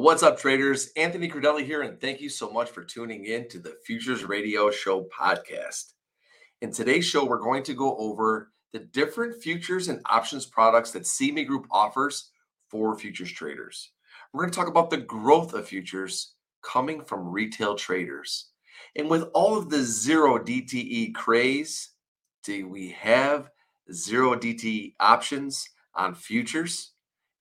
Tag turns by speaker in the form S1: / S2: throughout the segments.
S1: What's up, traders? Anthony Crudele here, and thank you so much for tuning in to the Futures Radio Show podcast. In today's show, we're going to go over the different futures and options products that CME Group offers for futures traders. We're going to talk about the growth of futures coming from retail traders. And with all of the zero DTE craze, do we have zero DTE options on futures?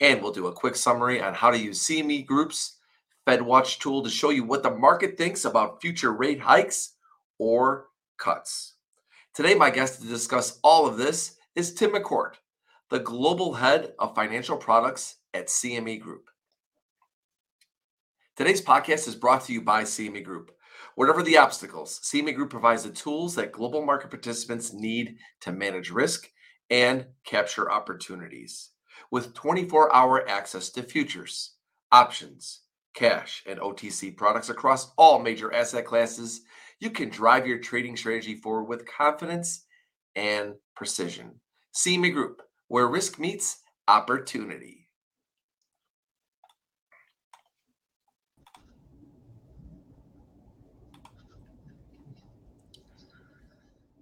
S1: And we'll do a quick summary on how to use CME Group's FedWatch tool to show you what the market thinks about future rate hikes or cuts. Today, my guest to discuss all of this is Tim McCourt, the global head of financial products at CME Group. Today's podcast is brought to you by CME Group. Whatever the obstacles, CME Group provides the tools that global market participants need to manage risk and capture opportunities with 24 hour access to futures, options, cash, and OTC products across all major asset classes. You can drive your trading strategy forward with confidence and precision. CME Group, where risk meets opportunity.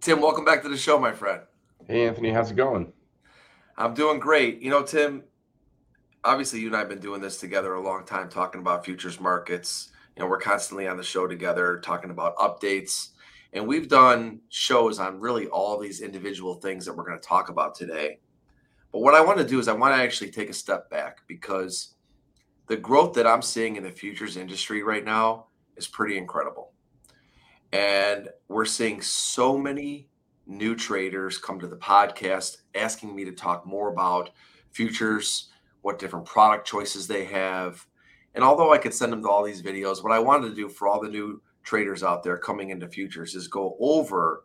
S1: Tim, welcome back to the show, my friend.
S2: Hey, Anthony, how's it going?
S1: I'm doing great. You know, Tim, obviously you and I have been doing this together a long time talking about futures markets. You know, we're constantly on the show together talking about updates. And we've done shows on really all these individual things that we're going to talk about today. But what I want to do is I want to actually take a step back because the growth that I'm seeing in the futures industry right now is pretty incredible. And we're seeing so many new traders come to the podcast asking me to talk more about futures, what different product choices they have. And although I could send them to all these videos, what I wanted to do for all the new traders out there coming into futures is go over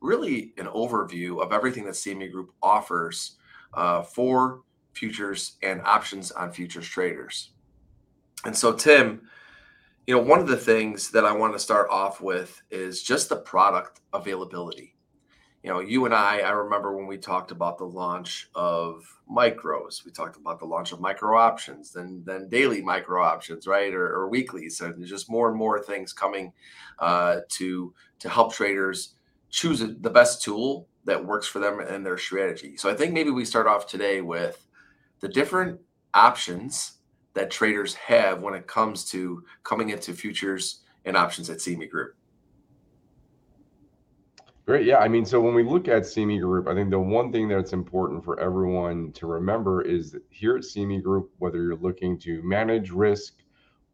S1: really an overview of everything that CME Group offers uh, for futures and options on futures traders. And so, Tim, you know, one of the things that I want to start off with is just the product availability you know, you and I, I remember when we talked about the launch of micros, we talked about the launch of micro options, then then daily micro options, right, or, or weekly. So there's just more and more things coming uh, to to help traders choose the best tool that works for them and their strategy. So I think maybe we start off today with the different options that traders have when it comes to coming into futures and options at CME Group.
S2: Great. Yeah. I mean, so when we look at CME Group, I think the one thing that's important for everyone to remember is that here at CME Group, whether you're looking to manage risk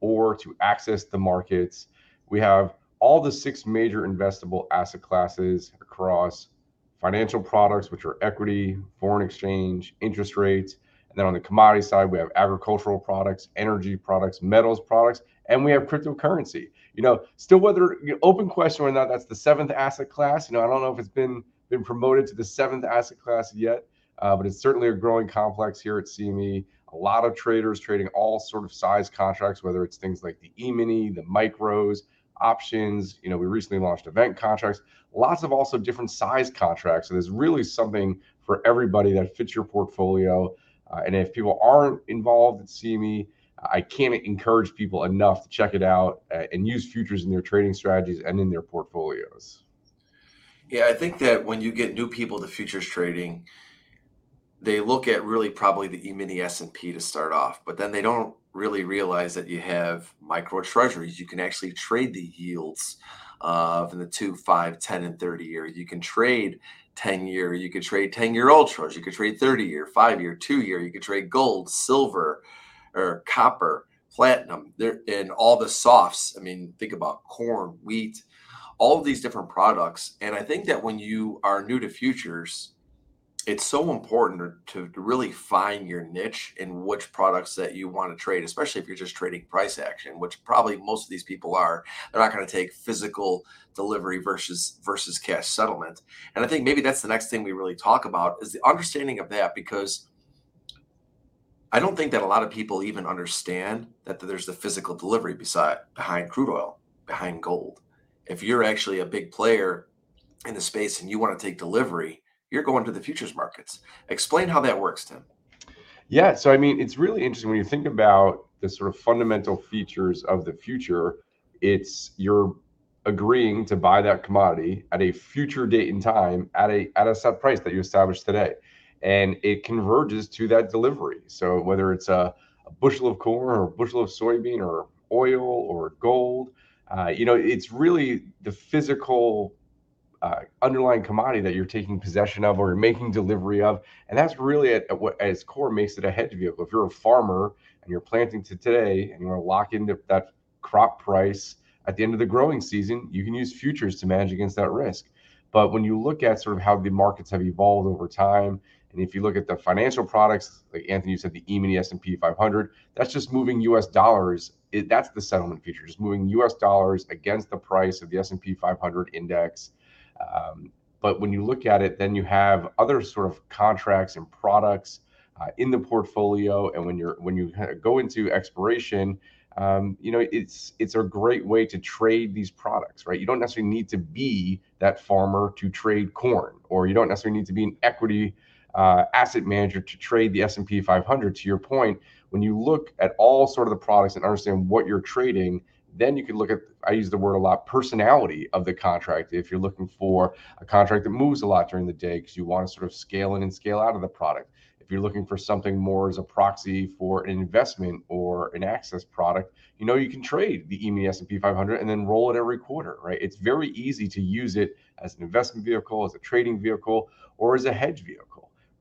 S2: or to access the markets, we have all the six major investable asset classes across financial products, which are equity, foreign exchange, interest rates. And then on the commodity side, we have agricultural products, energy products, metals products, and we have cryptocurrency. You know, still whether you know, open question or not that's the seventh asset class. You know, I don't know if it's been been promoted to the seventh asset class yet, uh, but it's certainly a growing complex here at CME. A lot of traders trading all sort of size contracts, whether it's things like the E-mini, the micros, options. You know, we recently launched event contracts. Lots of also different size contracts. So there's really something for everybody that fits your portfolio. Uh, and if people aren't involved at CME, I can't encourage people enough to check it out uh, and use futures in their trading strategies and in their portfolios.
S1: Yeah, I think that when you get new people to futures trading, they look at really probably the E-mini S&P to start off, but then they don't really realize that you have micro treasuries. You can actually trade the yields of in the 2, 5, 10, and 30 year. You can trade 10 year, you could trade 10 year ultras, you could trade 30 year, 5 year, 2 year, you could trade gold, silver, or copper, platinum, there and all the softs. I mean, think about corn, wheat, all of these different products. And I think that when you are new to futures, it's so important to, to really find your niche in which products that you want to trade, especially if you're just trading price action, which probably most of these people are. They're not going to take physical delivery versus versus cash settlement. And I think maybe that's the next thing we really talk about is the understanding of that because I don't think that a lot of people even understand that there's the physical delivery beside behind crude oil, behind gold. If you're actually a big player in the space and you want to take delivery, you're going to the futures markets. Explain how that works, Tim.
S2: Yeah, so I mean, it's really interesting when you think about the sort of fundamental features of the future. It's you're agreeing to buy that commodity at a future date and time at a at a set price that you established today, and it converges to that delivery. So whether it's a, a bushel of corn or a bushel of soybean or oil or gold, uh, you know, it's really the physical uh, underlying commodity that you're taking possession of or you're making delivery of. And that's really at, at what at its core makes it a hedge vehicle. If you're a farmer and you're planting to today and you want to lock into that crop price at the end of the growing season, you can use futures to manage against that risk. But when you look at sort of how the markets have evolved over time, and if you look at the financial products, like Anthony, you said the E-mini S&P 500, that's just moving U.S. dollars. It, that's the settlement feature, just moving U.S. dollars against the price of the S&P 500 index. Um, but when you look at it, then you have other sort of contracts and products uh, in the portfolio. And when you're when you go into expiration, um, you know it's it's a great way to trade these products, right? You don't necessarily need to be that farmer to trade corn, or you don't necessarily need to be an equity uh, asset manager to trade the S&P 500. To your point, when you look at all sort of the products and understand what you're trading, then you can look at i use the word a lot personality of the contract. If you're looking for a contract that moves a lot during the day because you want to sort of scale in and scale out of the product. If you're looking for something more as a proxy for an investment or an access product you know you can trade the E-mini S&P 500 and then roll it every quarter right? It's very easy to use it as an investment vehicle as a trading vehicle or as a hedge vehicle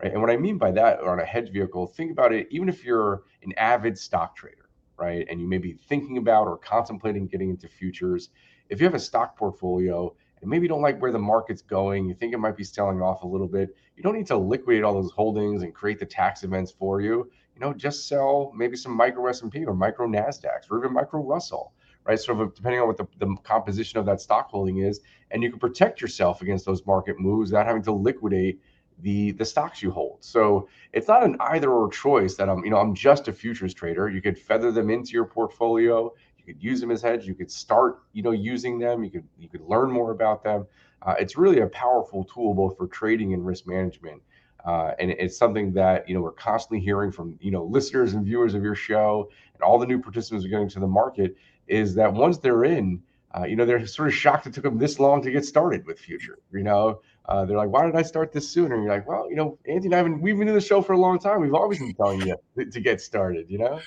S2: right and what i mean by that or on a hedge vehicle think about it even if you're an avid stock trader right? And you may be thinking about or contemplating getting into futures. If you have a stock portfolio and maybe you don't like where the market's going, you think it might be selling off a little bit, you don't need to liquidate all those holdings and create the tax events for you. You know, just sell maybe some micro S&P or micro Nasdaqs or even micro Russell, right? Sort of depending on what the, the composition of that stock holding is, and you can protect yourself against those market moves without having to liquidate the the stocks you hold. So it's not an either or choice that I'm, you know, I'm just a futures trader. You could feather them into your portfolio. You could use them as hedge. You could start, you know, using them. You could you could learn more about them. Uh, it's really a powerful tool both for trading and risk management. Uh, and it's something that you know we're constantly hearing from you know listeners and viewers of your show and all the new participants are getting to the market is that once they're in, uh, you know they're sort of shocked it took them this long to get started with future. You know, uh, they're like, why did I start this sooner? And you're like, well, you know, Anthony and I have been, we've been in the show for a long time. We've always been telling you to get started, you know?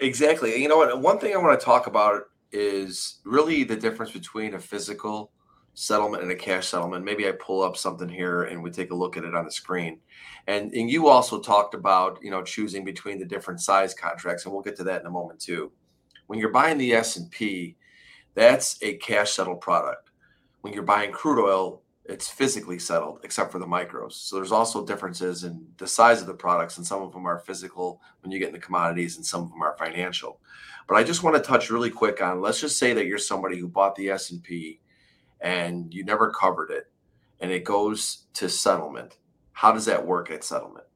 S1: Exactly. You know what? One thing I want to talk about is really the difference between a physical settlement and a cash settlement. Maybe I pull up something here and we take a look at it on the screen. And, and you also talked about, you know, choosing between the different size contracts, and we'll get to that in a moment too. When you're buying the S&P, that's a cash settled product. When you're buying crude oil, it's physically settled except for the micros. So there's also differences in the size of the products, and some of them are physical when you get into commodities, and some of them are financial. But I just want to touch really quick on let's just say that you're somebody who bought the S and P and you never covered it, and it goes to settlement. How does that work at settlement?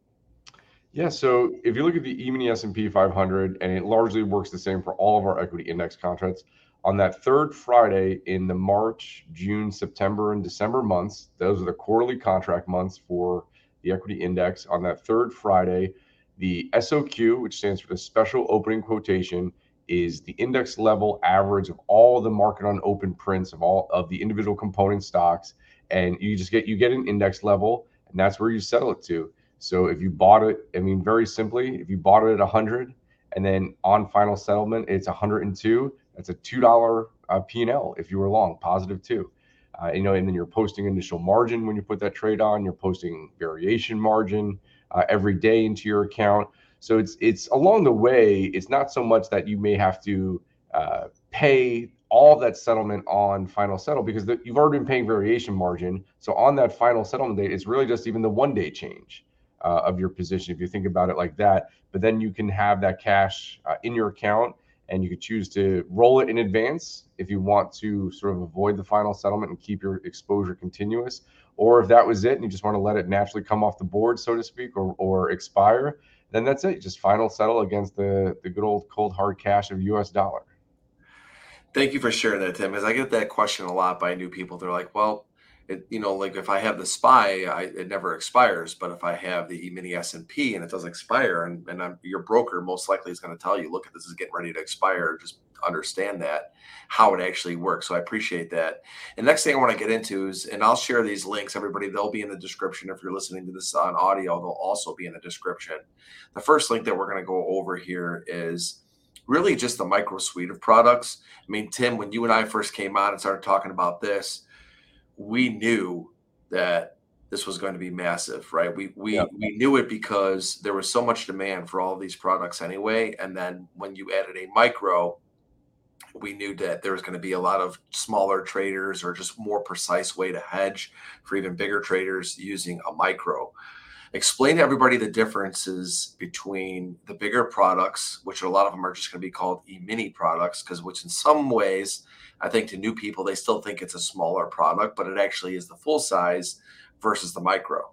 S2: Yeah, so if you look at the E-mini S&P 500, and it largely works the same for all of our equity index contracts, on that third Friday in the March, June, September, and December months. Those are the quarterly contract months for the equity index. On that third Friday, the SOQ, which stands for the special opening quotation, is the index level average of all the market on open prints of all of the individual component stocks. And you just get you get an index level, and that's where you settle it to. So if you bought it, I mean, very simply, if you bought it at 100 and then on final settlement, it's 102 that's a two dollar uh, P and L if you were long, positive two. Uh, you know, and then you're posting initial margin when you put that trade on. You're posting variation margin uh, every day into your account. So it's it's along the way. It's not so much that you may have to uh, pay all that settlement on final settle because the, you've already been paying variation margin. So on that final settlement date, it's really just even the one day change uh, of your position if you think about it like that. But then you can have that cash uh, in your account and you could choose to roll it in advance if you want to sort of avoid the final settlement and keep your exposure continuous or if that was it and you just want to let it naturally come off the board so to speak or, or expire then that's it. Just final settle against the the good old cold hard cash of us dollar.
S1: Thank you for sharing that tim because i get that question a lot by new people. They're like well it, you know, like if I have the SPY, I, it never expires. But if I have the E-mini S&P and it does expire, and, and I'm, your broker most likely is going to tell you, look, this is getting ready to expire. Just understand that how it actually works. So I appreciate that. And next thing I want to get into is, and I'll share these links. Everybody, they'll be in the description. If you're listening to this on audio, they'll also be in the description. The first link that we're going to go over here is really just the micro suite of products. I mean, Tim, when you and I first came on and started talking about this, we knew that this was going to be massive, right? We we yep. we knew it because there was so much demand for all these products anyway. And then when you added a micro, we knew that there was going to be a lot of smaller traders or just more precise way to hedge for even bigger traders using a micro. Explain to everybody the differences between the bigger products, which a lot of them are just going to be called e-mini products, because which in some ways I think to new people, they still think it's a smaller product, but it actually is the full size versus the micro.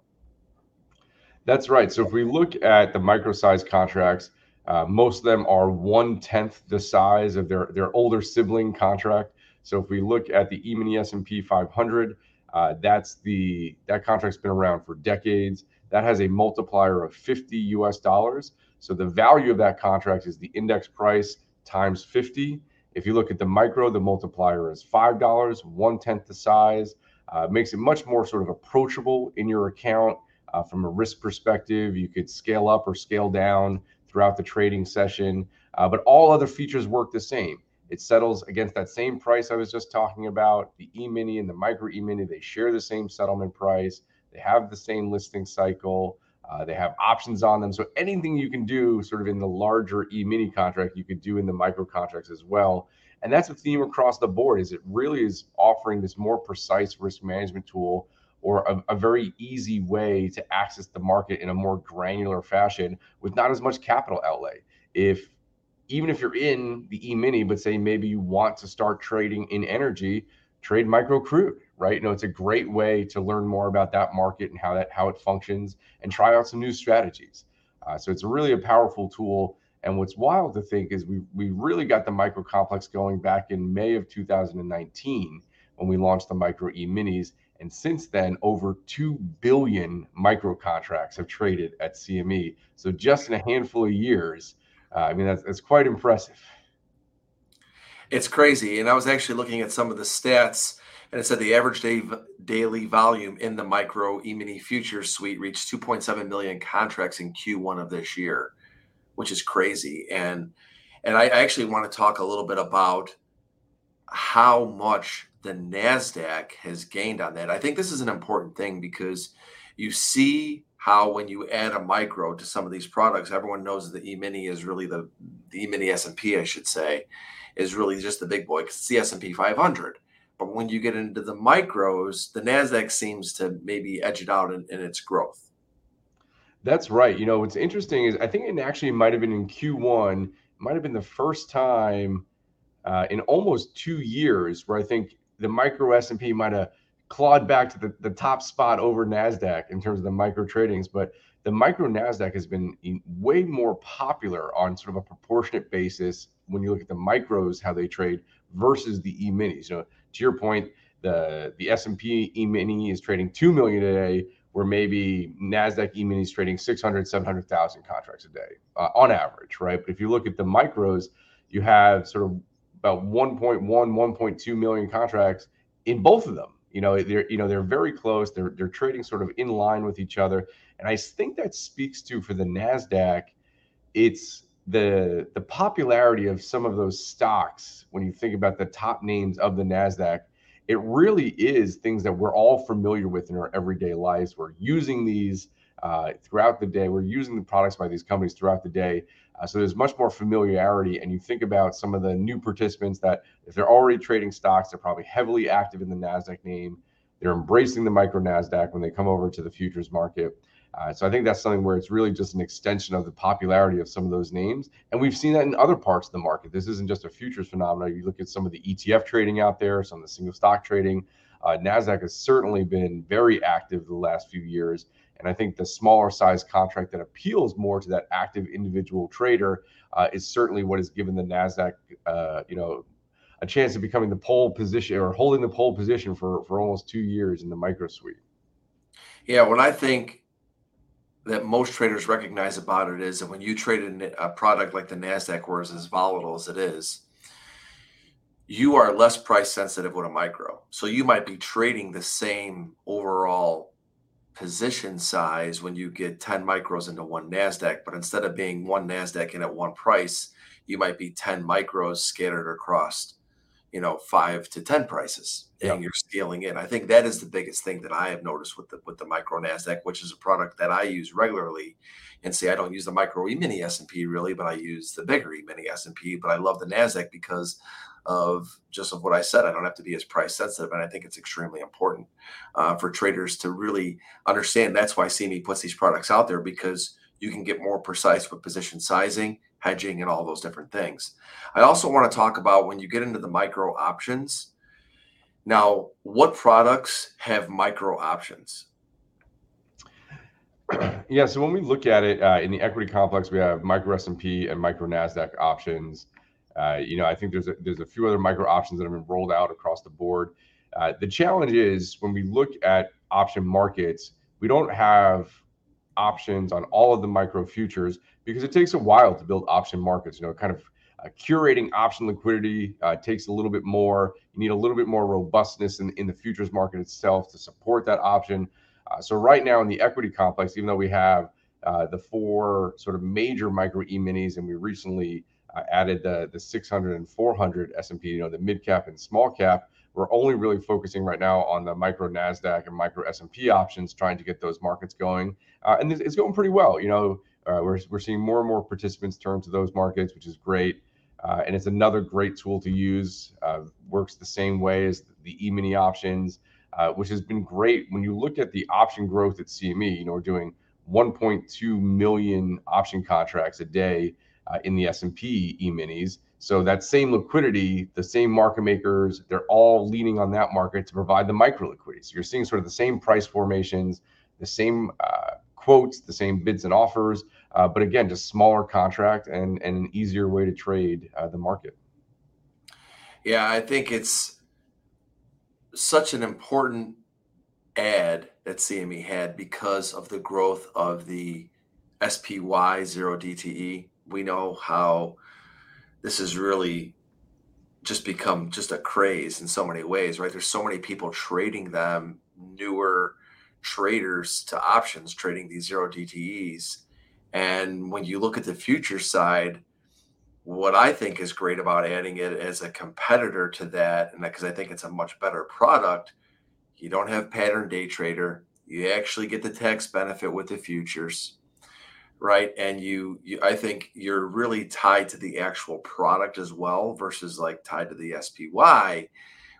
S2: That's right. So if we look at the micro size contracts, uh, most of them are one tenth the size of their their older sibling contract. So if we look at the E-mini S&P 500, uh, that's the that contract's been around for decades. That has a multiplier of 50 US dollars. So the value of that contract is the index price times 50. If you look at the micro, the multiplier is $5, one tenth the size. Uh, makes it much more sort of approachable in your account uh, from a risk perspective. You could scale up or scale down throughout the trading session, uh, but all other features work the same. It settles against that same price I was just talking about. The E Mini and the Micro E Mini, they share the same settlement price. They have the same listing cycle. Uh, they have options on them. So anything you can do sort of in the larger e-mini contract, you could do in the micro contracts as well. And that's a theme across the board is it really is offering this more precise risk management tool or a, a, very easy way to access the market in a more granular fashion with not as much capital outlay. If even if you're in the e-mini, but say maybe you want to start trading in energy, trade micro crude right? You know, it's a great way to learn more about that market and how that how it functions and try out some new strategies. Uh, so it's really a powerful tool. And what's wild to think is we we really got the micro complex going back in May of 2019 when we launched the micro e minis. And since then, over 2 billion micro contracts have traded at CME. So just in a handful of years, uh, I mean, that's, that's quite impressive.
S1: It's crazy. And I was actually looking at some of the stats and it said the average day, daily volume in the micro e-mini futures suite reached 2.7 million contracts in Q1 of this year, which is crazy. And and I actually want to talk a little bit about how much the Nasdaq has gained on that. I think this is an important thing because you see how when you add a micro to some of these products, everyone knows that the E-mini is really the the E-mini S&P, I should say, is really just the big boy because it's the S&P 500 but when you get into the micros, the NASDAQ seems to maybe edge it out in, in its growth.
S2: That's right. You know, what's interesting is I think it actually might have been in Q1, might have been the first time uh, in almost two years where I think the micro S&P might have clawed back to the, the top spot over NASDAQ in terms of the micro tradings. But the micro NASDAQ has been way more popular on sort of a proportionate basis when you look at the micros, how they trade versus the e-minis. You know, to your point, the the S&P E-mini is trading 2 million a day, where maybe NASDAQ E-mini is trading 600, 700,000 contracts a day uh, on average, right? But if you look at the micros, you have sort of about 1.1, 1.2 million contracts in both of them. You know, they're you know they're very close. They're they're trading sort of in line with each other, and I think that speaks to for the Nasdaq, it's the the popularity of some of those stocks when you think about the top names of the Nasdaq, it really is things that we're all familiar with in our everyday lives. We're using these uh, throughout the day. We're using the products by these companies throughout the day. Uh, so there's much more familiarity. And you think about some of the new participants that if they're already trading stocks, they're probably heavily active in the NASDAQ name. They're embracing the micro NASDAQ when they come over to the futures market. Uh, so I think that's something where it's really just an extension of the popularity of some of those names, and we've seen that in other parts of the market. This isn't just a futures phenomenon. You look at some of the ETF trading out there, some of the single stock trading. Uh, Nasdaq has certainly been very active the last few years, and I think the smaller size contract that appeals more to that active individual trader uh, is certainly what has given the Nasdaq, uh, you know, a chance of becoming the pole position or holding the pole position for for almost two years in the micro suite.
S1: Yeah, what I think that most traders recognize about it is that when you trade a product like the Nasdaq, where it's as volatile as it is, you are less price sensitive with a micro. So you might be trading the same overall position size when you get 10 micros into one NASDAQ, but instead of being one NASDAQ in at one price, you might be 10 micros scattered across, you know, five to 10 prices and yep. you're scaling in. I think that is the biggest thing that I have noticed with the, with the micro NASDAQ, which is a product that I use regularly and say, I don't use the micro E-mini S&P really, but I use the bigger E-mini S&P, but I love the NASDAQ because of just of what I said. I don't have to be as price sensitive, and I think it's extremely important uh, for traders to really understand. That's why CME puts these products out there because you can get more precise with position sizing, hedging, and all those different things. I also want to talk about when you get into the micro options. Now, what products have micro options?
S2: Yeah, so when we look at it uh, in the equity complex, we have micro S&P and micro Nasdaq options. Uh, you know, I think there's a, there's a few other micro options that have been rolled out across the board. Uh, the challenge is when we look at option markets, we don't have options on all of the micro futures because it takes a while to build option markets. You know, kind of uh, curating option liquidity uh, takes a little bit more. You need a little bit more robustness in, in the futures market itself to support that option. Uh, so right now in the equity complex, even though we have uh, the four sort of major micro e-minis, and we recently uh, added the the 600 and 400 S&P, you know, the mid cap and small cap. We're only really focusing right now on the micro Nasdaq and micro S&P options, trying to get those markets going, uh, and it's going pretty well. You know, we're we're seeing more and more participants turn to those markets, which is great. Uh, and it's another great tool to use. Uh, works the same way as the E-mini options, uh, which has been great. When you look at the option growth at CME, you know, we're doing 1.2 million option contracts a day uh, in the S&P E-minis. So that same liquidity, the same market makers, they're all leaning on that market to provide the micro liquidity. So you're seeing sort of the same price formations, the same uh, quotes, the same bids and offers, uh, but again, just smaller contract and, and an easier way to trade uh, the market.
S1: Yeah, I think it's such an important ad that CME had because of the growth of the SPY zero DTE we know how this has really just become just a craze in so many ways, right? There's so many people trading them, newer traders to options trading these zero DTEs. And when you look at the future side, what I think is great about adding it as a competitor to that, and because I think it's a much better product, you don't have pattern day trader. You actually get the tax benefit with the futures right and you, you i think you're really tied to the actual product as well versus like tied to the spy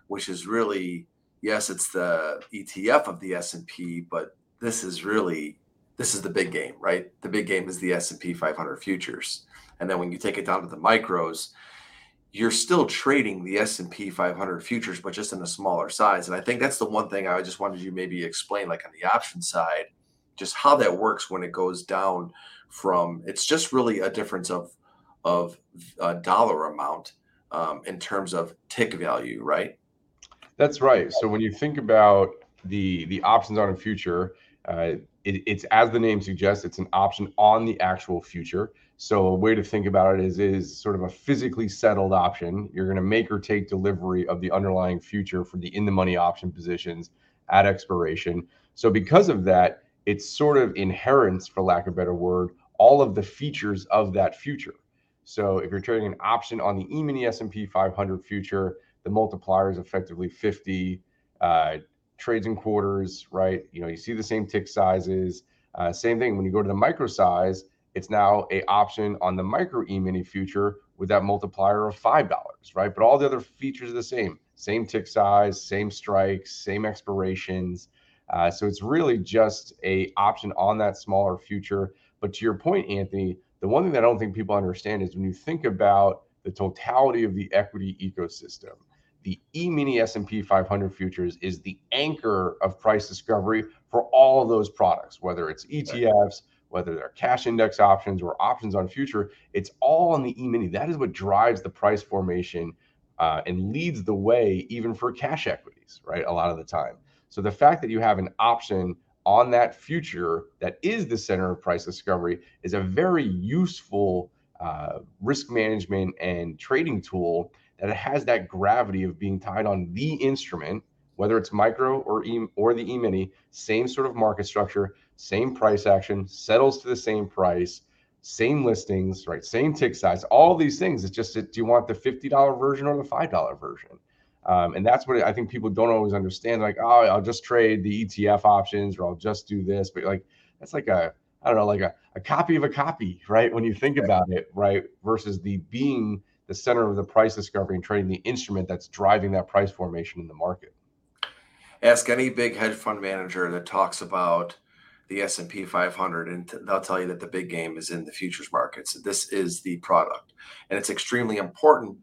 S1: which is really yes it's the etf of the s&p but this is really this is the big game right? The big game is the s&p 500 futures. And then when you take it down to the micros you're still trading the s&p 500 futures but just in a smaller size. And i think that's the one thing i just wanted you maybe explain like on the option side just how that works when it goes down from it's just really a difference of of a dollar amount um, in terms of tick value right?
S2: That's right. So when you think about the the options on a future uh, it, it's as the name suggests it's an option on the actual future. So a way to think about it is is sort of a physically settled option. You're going to make or take delivery of the underlying future for the in the money option positions at expiration. So because of that it's sort of inherits, for lack of a better word, all of the features of that future. So if you're trading an option on the E-mini S&P 500 future, the multiplier is effectively 50 uh, trades and quarters, right? You know, you see the same tick sizes. Uh, same thing when you go to the micro size, it's now a option on the micro E-mini future with that multiplier of five dollars, right? But all the other features are the same: same tick size, same strikes, same expirations. Uh, so it's really just a option on that smaller future. But to your point, Anthony, the one thing that I don't think people understand is when you think about the totality of the equity ecosystem, the E-mini S&P 500 futures is the anchor of price discovery for all of those products, whether it's ETFs, whether they're cash index options or options on future. It's all on the E-mini. That is what drives the price formation uh, and leads the way even for cash equities, right? A lot of the time. So the fact that you have an option on that future that is the center of price discovery is a very useful uh, risk management and trading tool that it has that gravity of being tied on the instrument, whether it's micro or e or the e-mini, same sort of market structure, same price action, settles to the same price, same listings, right? Same tick size, all these things. It's just, do you want the $50 version or the $5 version? Um, and that's what I think people don't always understand. Like, oh, I'll just trade the ETF options or I'll just do this. But like, that's like a, I don't know, like a, a copy of a copy, right? When you think about it, right? Versus the being the center of the price discovery and trading the instrument that's driving that price formation in the market.
S1: Ask any big hedge fund manager that talks about the S&P 500 and they'll tell you that the big game is in the futures markets. This is the product. And it's extremely important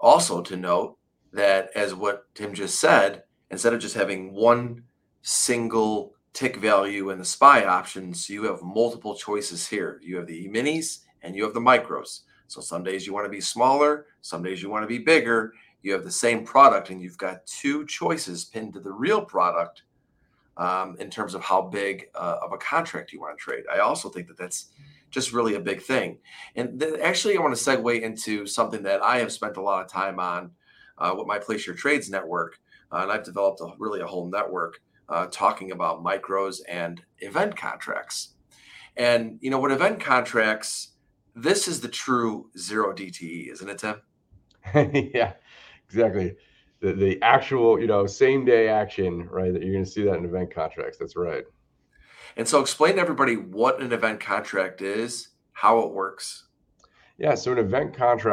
S1: also to note that as what Tim just said, instead of just having one single tick value in the SPY options, you have multiple choices here. You have the minis and you have the micros. So some days you want to be smaller, some days you want to be bigger. You have the same product and you've got two choices pinned to the real product um, in terms of how big uh, of a contract you want to trade. I also think that that's just really a big thing. And then actually, I want to segue into something that I have spent a lot of time on uh, with my Place Your Trades network. Uh, and I've developed a, really a whole network uh, talking about micros and event contracts. And, you know, what event contracts, this is the true zero DTE, isn't it, Tim?
S2: yeah, exactly the, the actual, you know, same day action, right? That you're going to see that in event contracts. That's right.
S1: And so explain to everybody what an event contract is, how it works.
S2: Yeah. So an event contract